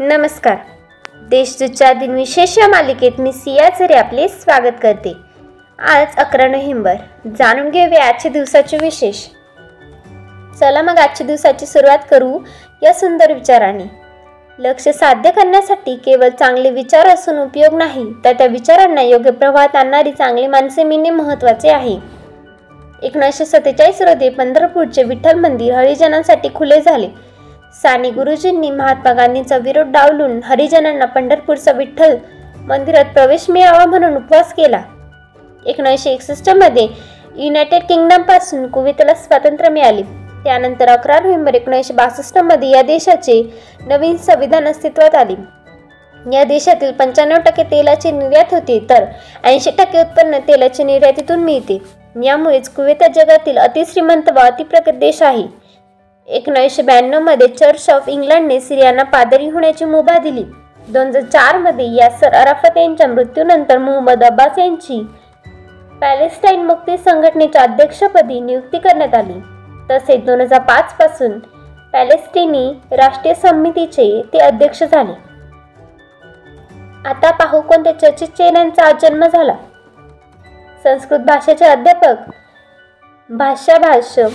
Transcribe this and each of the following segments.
नमस्कार. देशदूतच्या दिनविशेष या मालिकेत मी सिया झरे आपले स्वागत करते. आज अकरा नोव्हेंबर. जाणून घेऊया आजच्या दिवसाचे विशेष. चला मग आजच्या दिवसाची सुरुवात करू या सुंदर विचाराने. लक्ष साध्य करण्यासाठी केवळ चांगले विचार असून उपयोग नाही तर त्या विचारांना योग्य प्रवाहात आणणारी चांगली माणसे मिळणे महत्त्वाचे आहे. एकोणीसशे सत्तेचाळीस रोजी पंढरपूरचे विठ्ठल मंदिर हरिजनांसाठी खुले झाले. साने गुरुजींनी महात्मा गांधींचा विरोध डावलून हरिजनांना पंढरपूरचा विठ्ठल मंदिरात प्रवेश मिळावा म्हणून उपवास केला. एकोणीसशे एकसष्टमध्ये युनायटेड किंगडमपासून कुवेतला स्वातंत्र्य मिळाले. त्यानंतर अकरा नोव्हेंबर एकोणीसशे बासष्टमध्ये या देशाचे नवीन संविधान अस्तित्वात आले. या देशातील पंच्याण्णव टक्के तेलाची निर्यात होते तर ऐंशी टक्के उत्पन्न तेलाच्या निर्यातीतून मिळते. यामुळेच कुवेत जगातील अतिश्रीमंत व अतिप्रगत देश आहे. एकोणीसशे ब्याण्णवमध्ये चर्च ऑफ इंग्लंडने सिरियांना पादरी होण्याची मुभा दिली. दोन हजार चारमध्ये यासर अराफत यांच्या मृत्यूनंतर मोहम्मद अब्बास यांची पॅलेस्टाईन मुक्ती संघटनेच्या अध्यक्षपदी नियुक्ती करण्यात आली. तसेच दोन हजार पाचपासून पॅलेस्टिनी राष्ट्रीय समितीचे ते अध्यक्ष झाले. आता पाहू कोणत्या चर्चित चेहऱ्यांचा आज जन्म झाला. संस्कृत भाषेचे अध्यापक भाषा भाष्य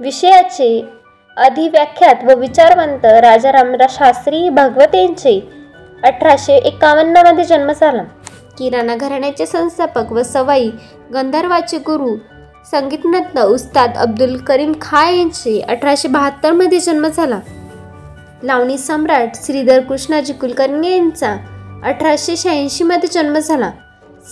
विषयाचे अधिव्याख्यात व विचारवंत राजारामरा शास्त्री भगवत यांचे अठराशे एकावन्नमध्ये जन्म झाला. किराणा घराण्याचे संस्थापक व सवाई गंधर्वाचे गुरु संगीतनत्न उस्ताद अब्दुल करीम खा यांचे अठराशे बहात्तरमध्ये जन्म झाला. लावणी सम्राट श्रीधर कृष्णाजी कुलकर्णी यांचा अठराशे शहाऐंशीमध्ये जन्म झाला.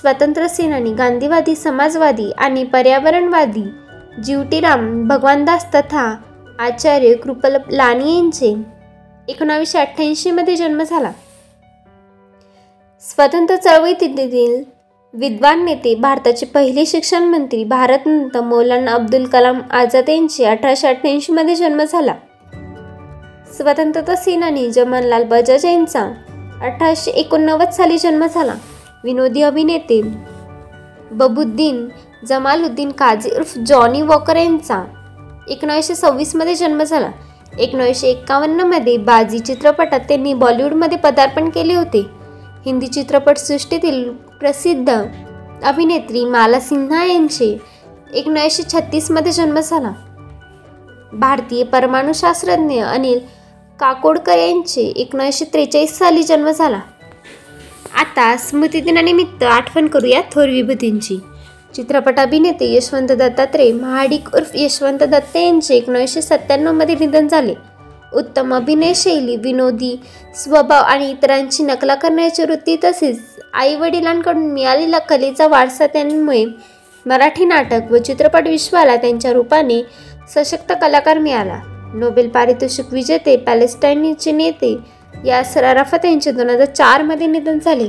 स्वातंत्र्य सेनानी गांधीवादी समाजवादी आणि पर्यावरणवादी जीवटीराम भगवानदास तथा आचार्य कृपल लानी यांचे एकोणावीसशे अठ्ठ्याऐंशीमध्ये जन्म झाला. स्वतंत्र चळवळीतील विद्वान नेते भारताचे पहिले शिक्षण मंत्री भारतनंतर मौलाना अब्दुल कलाम आझाद यांचे अठराशे अठ्ठ्याऐंशीमध्ये जन्म झाला. स्वतंत्रता सेनानी जमनलाल बजाज यांचा अठराशे एकोणनव्वद साली जन्म झाला. विनोदी अभिनेते बबुद्दीन जमालुद्दीन काझी उर्फ जॉनी वॉकर यांचा. एकोणीसशे सव्वीसमध्ये जन्म झाला. एकोणीसशे एक्कावन्नमध्ये बाजी चित्रपटात त्यांनी बॉलिवूडमध्ये पदार्पण केले होते. हिंदी चित्रपटसृष्टीतील प्रसिद्ध अभिनेत्री माला सिन्हा यांचे एकोणीसशे छत्तीसमध्ये जन्म झाला. भारतीय परमाणुशास्त्रज्ञ अनिल काकोडकर यांचे एकोणीसशे त्रेचाळीस साली जन्म झाला. आता स्मृतिदिनानिमित्त आठवण करूया थोर विभूतींची. चित्रपट अभिनेते यशवंत दत्तात्रय महाडिक उर्फ यशवंत दत्त यांचे एकोणीसशे सत्त्याण्णवमध्ये निधन झाले. उत्तम अभिनयशैली विनोदी स्वभाव आणि इतरांची नकला करण्याची वृत्ती तसेच आई वडिलांकडून मिळालेला कलेचा वारसा त्यांमुळे मराठी नाटक व चित्रपट विश्वाला त्यांच्या रूपाने सशक्त कलाकार मिळाला. नोबेल पारितोषिक विजेते पॅलेस्टाईनचे नेते यासर अराफत यांचे दोन हजार चारमध्ये निधन झाले.